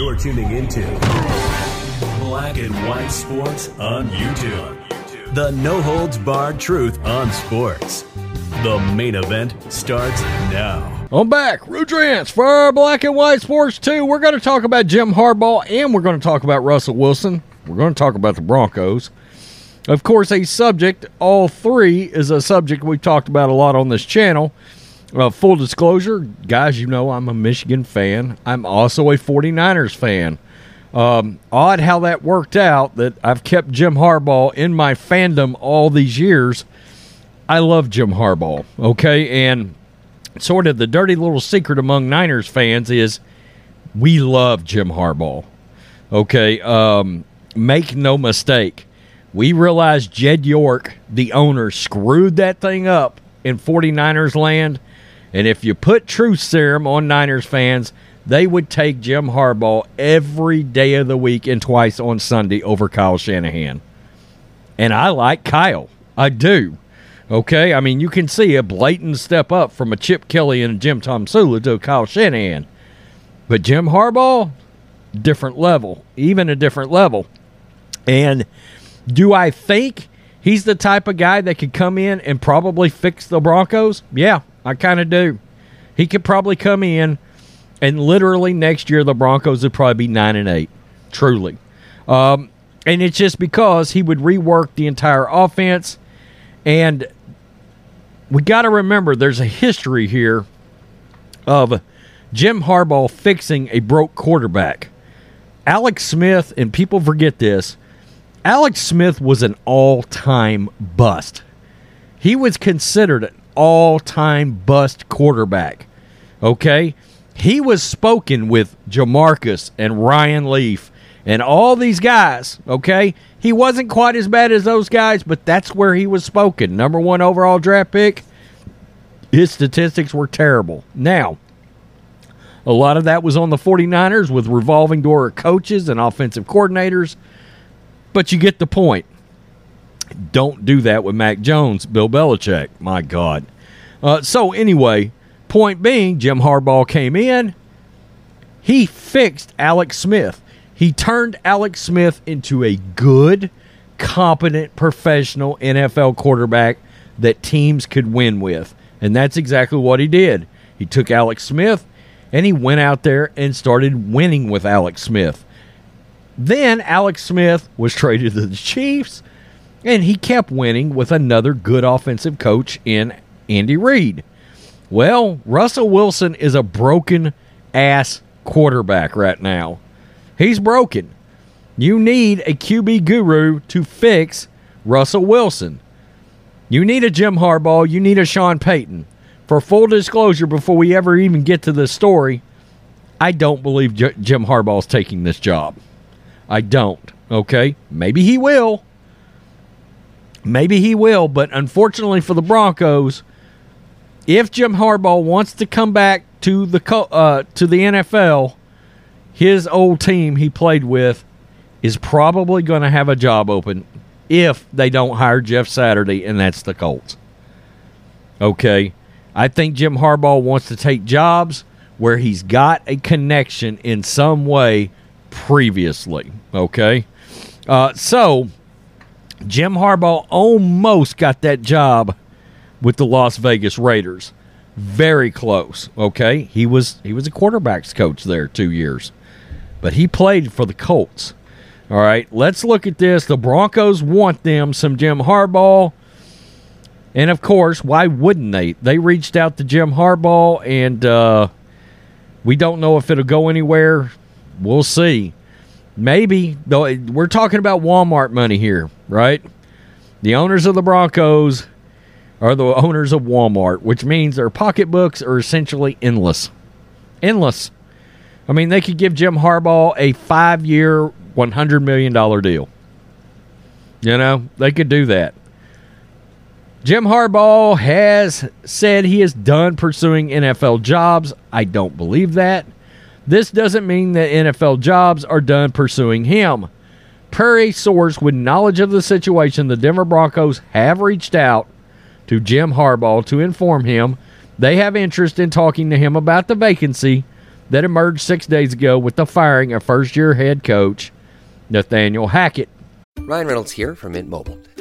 You're tuning into Black and White Sports on YouTube. The no holds barred truth on sports. The main event starts now. I'm back. Rudrance for our Black and White Sports 2. We're going to talk about Jim Harbaugh and we're going to talk about Russell Wilson. We're going to talk about the Broncos. Of course, a subject, all three, is a subject we've talked about a lot on this channel. Uh, full disclosure, guys, you know I'm a Michigan fan. I'm also a 49ers fan. Um, odd how that worked out that I've kept Jim Harbaugh in my fandom all these years. I love Jim Harbaugh, okay? And sort of the dirty little secret among Niners fans is we love Jim Harbaugh. Okay, um, make no mistake. We realize Jed York, the owner, screwed that thing up in 49ers land. And if you put truth serum on Niners fans, they would take Jim Harbaugh every day of the week and twice on Sunday over Kyle Shanahan. And I like Kyle. I do. Okay, I mean, you can see a blatant step up from a Chip Kelly and a Jim Tomsula to Kyle Shanahan. But Jim Harbaugh, different level, even a different level. And do I think he's the type of guy that could come in and probably fix the Broncos? Yeah, I kind of do. He could probably come in and literally next year the Broncos would probably be nine and eight. Truly. Um, and it's just because he would rework the entire offense. And we got to remember there's a history here of Jim Harbaugh fixing a broke quarterback. Alex Smith, and people forget this, Alex Smith was an all time bust. He was considered all time bust quarterback. Okay? He was spoken with JaMarcus and Ryan Leaf and all these guys. Okay? He wasn't quite as bad as those guys, but that's where he was spoken. Number one overall draft pick. His statistics were terrible. Now, a lot of that was on the 49ers with revolving door coaches and offensive coordinators. But you get the point. Don't do that with Mac Jones, Bill Belichick. My God. Uh, so, anyway, point being, Jim Harbaugh came in. He fixed Alex Smith. He turned Alex Smith into a good, competent, professional NFL quarterback that teams could win with. And that's exactly what he did. He took Alex Smith and he went out there and started winning with Alex Smith. Then Alex Smith was traded to the Chiefs, and he kept winning with another good offensive coach in Andy Reid. Well, Russell Wilson is a broken ass quarterback right now. He's broken. You need a QB guru to fix Russell Wilson. You need a Jim Harbaugh. You need a Sean Payton. For full disclosure, before we ever even get to this story, I don't believe J- Jim Harbaugh's taking this job. I don't. Okay? Maybe he will. Maybe he will, but unfortunately for the Broncos, if Jim Harbaugh wants to come back to the uh, to the NFL, his old team he played with is probably going to have a job open if they don't hire Jeff Saturday, and that's the Colts. Okay, I think Jim Harbaugh wants to take jobs where he's got a connection in some way previously. Okay, uh, so Jim Harbaugh almost got that job with the Las Vegas Raiders. Very close. Okay, he was he was a quarterbacks coach there two years, but he played for the Colts. All right, let's look at this. The Broncos want them some Jim Harbaugh. And of course, why wouldn't they? They reached out to Jim Harbaugh, and uh, we don't know if it'll go anywhere. We'll see. Maybe, though, we're talking about Walmart money here, right? The owners of the Broncos are the owners of Walmart, which means their pocketbooks are essentially endless. Endless. I mean, they could give Jim Harbaugh a five year, $100 million deal. You know, they could do that. Jim Harbaugh has said he is done pursuing NFL jobs. I don't believe that. This doesn't mean that NFL jobs are done pursuing him. Per a source with knowledge of the situation, the Denver Broncos have reached out to Jim Harbaugh to inform him they have interest in talking to him about the vacancy that emerged six days ago with the firing of first year head coach Nathaniel Hackett. Ryan Reynolds here from Mint Mobile.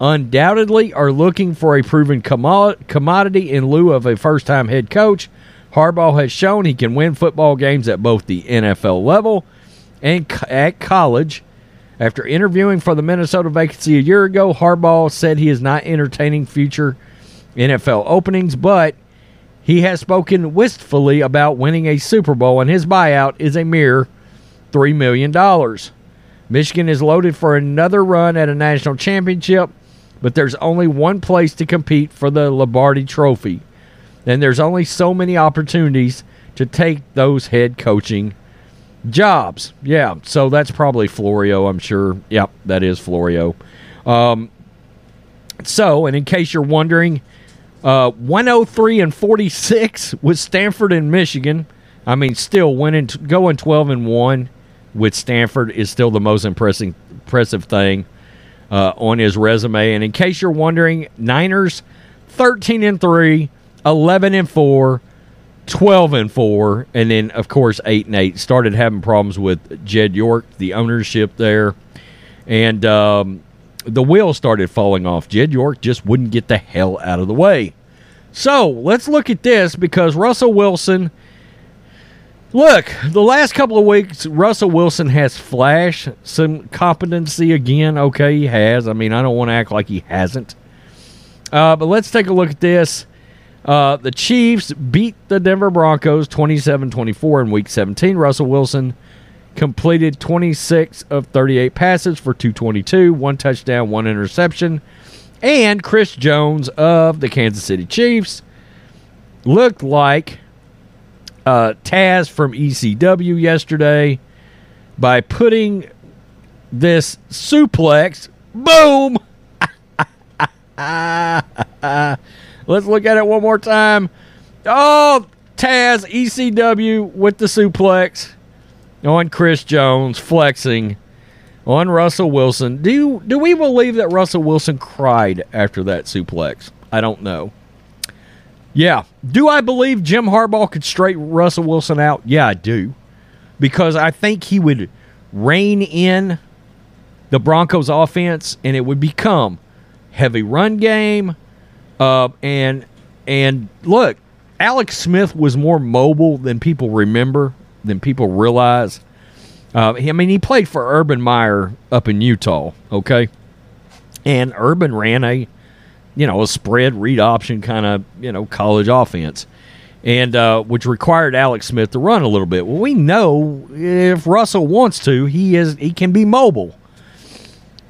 undoubtedly are looking for a proven commo- commodity in lieu of a first time head coach. Harbaugh has shown he can win football games at both the NFL level and co- at college. After interviewing for the Minnesota vacancy a year ago, Harbaugh said he is not entertaining future NFL openings, but he has spoken wistfully about winning a Super Bowl, and his buyout is a mere $3 million. Michigan is loaded for another run at a national championship, but there's only one place to compete for the Lombardi Trophy. And there's only so many opportunities to take those head coaching jobs. Yeah, so that's probably Florio, I'm sure. Yep, that is Florio. Um, so, and in case you're wondering, uh, 103 and 46 with Stanford and Michigan. I mean, still winning, going 12 and one with Stanford is still the most impressive impressive thing uh, on his resume. And in case you're wondering, Niners 13 and 3, 11 and 4, 12 and 4, and then of course 8 and 8. Started having problems with Jed York, the ownership there. And um, the wheels started falling off. Jed York just wouldn't get the hell out of the way. So let's look at this because Russell Wilson. Look, the last couple of weeks, Russell Wilson has flashed some competency again. Okay, he has. I mean, I don't want to act like he hasn't. Uh, but let's take a look at this. Uh, the Chiefs beat the Denver Broncos 27 24 in week 17. Russell Wilson completed 26 of 38 passes for 222, one touchdown, one interception. And Chris Jones of the Kansas City Chiefs looked like uh, Taz from ECW yesterday by putting this suplex, boom. Let's look at it one more time. Oh, Taz, ECW with the suplex on Chris Jones, flexing on Russell Wilson. Do do we believe that Russell Wilson cried after that suplex? I don't know. Yeah. Do I believe Jim Harbaugh could straighten Russell Wilson out? Yeah, I do. Because I think he would rein in the Broncos offense and it would become heavy run game. Uh, and and look, Alex Smith was more mobile than people remember, than people realize. Uh, I mean, he played for Urban Meyer up in Utah, okay? And Urban ran a, you know, a spread read option kind of, you know, college offense, and uh, which required Alex Smith to run a little bit. Well, we know if Russell wants to, he is he can be mobile.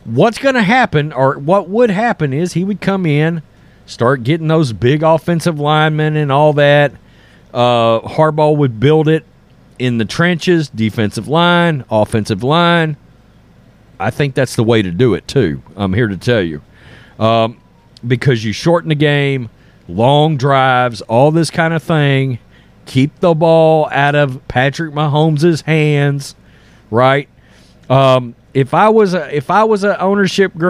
What's going to happen, or what would happen, is he would come in, start getting those big offensive linemen and all that. Uh, Harbaugh would build it in the trenches, defensive line, offensive line. I think that's the way to do it too. I'm here to tell you, um, because you shorten the game, long drives, all this kind of thing. Keep the ball out of Patrick Mahomes' hands, right? Um, if I was a if I was an ownership group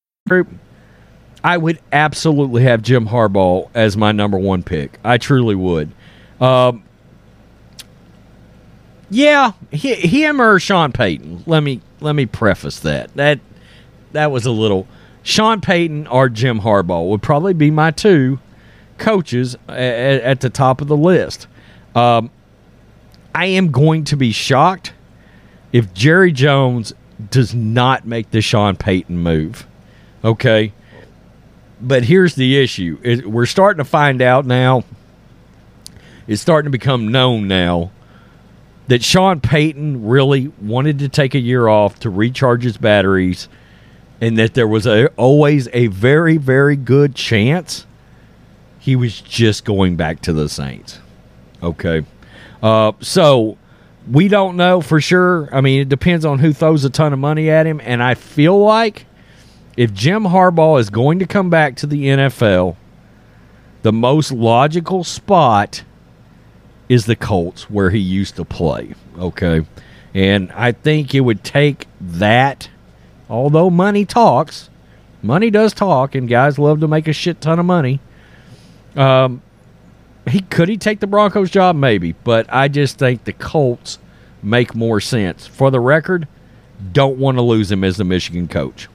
group, I would absolutely have Jim Harbaugh as my number one pick. I truly would. Um, yeah, he, him or Sean Payton. Let me let me preface that. That that was a little. Sean Payton or Jim Harbaugh would probably be my two coaches at, at the top of the list. Um, I am going to be shocked if Jerry Jones does not make the Sean Payton move. Okay. But here's the issue. It, we're starting to find out now. It's starting to become known now that Sean Payton really wanted to take a year off to recharge his batteries and that there was a, always a very, very good chance he was just going back to the Saints. Okay. Uh, so we don't know for sure. I mean, it depends on who throws a ton of money at him. And I feel like if Jim Harbaugh is going to come back to the NFL, the most logical spot is the Colts where he used to play. Okay. And I think it would take that, although money talks, money does talk, and guys love to make a shit ton of money. Um, he could he take the Broncos job? Maybe, but I just think the Colts make more sense. For the record, don't want to lose him as the Michigan coach.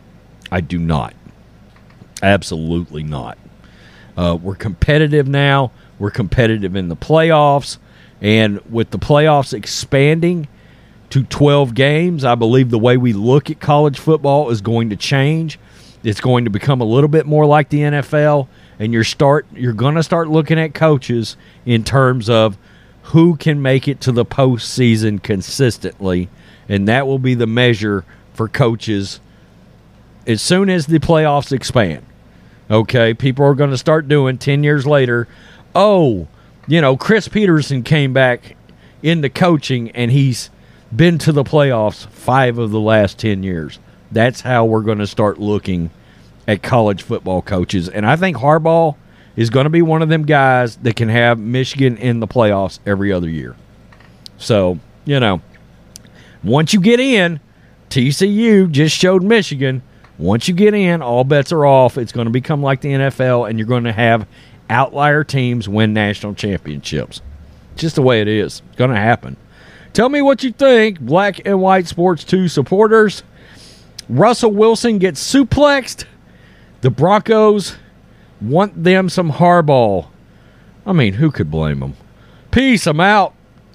I do not. Absolutely not. Uh, we're competitive now. We're competitive in the playoffs. And with the playoffs expanding to 12 games, I believe the way we look at college football is going to change. It's going to become a little bit more like the NFL. And you're start you're going to start looking at coaches in terms of who can make it to the postseason consistently, and that will be the measure for coaches as soon as the playoffs expand, okay, people are going to start doing 10 years later, oh, you know, Chris Petersen came back into coaching and he's been to the playoffs five of the last 10 years. That's how we're going to start looking at college football coaches. And I think Harbaugh is going to be one of them guys that can have Michigan in the playoffs every other year. So, you know, once you get in, TCU just showed Michigan – once you get in, all bets are off. It's going to become like the NFL, and you're going to have outlier teams win national championships. Just the way it is. It's going to happen. Tell me what you think, Black and White Sports 2 supporters. Russell Wilson gets suplexed. The Broncos want them some Harbaugh. I mean, who could blame them? Peace. I'm out.